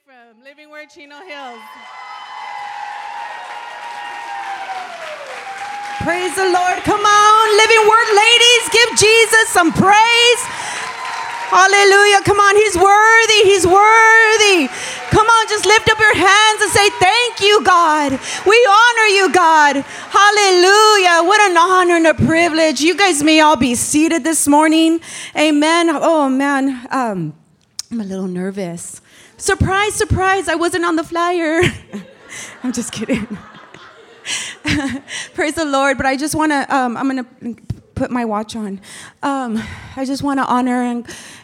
from Living Word Chino Hills. Praise the Lord. Come on, living word ladies, give Jesus some praise. Hallelujah. Come on, He's worthy. He's worthy. Come on, just lift up your hands and say, Thank you, God. We honor you, God. Hallelujah. What an honor and a privilege. You guys may all be seated this morning. Amen. Oh, man. Um, I'm a little nervous. Surprise, surprise, I wasn't on the flyer. I'm just kidding. Praise the Lord. But I just want to, um, I'm going to put my watch on. Um, I just want to honor and,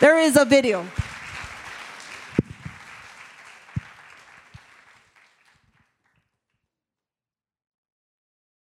There is a video.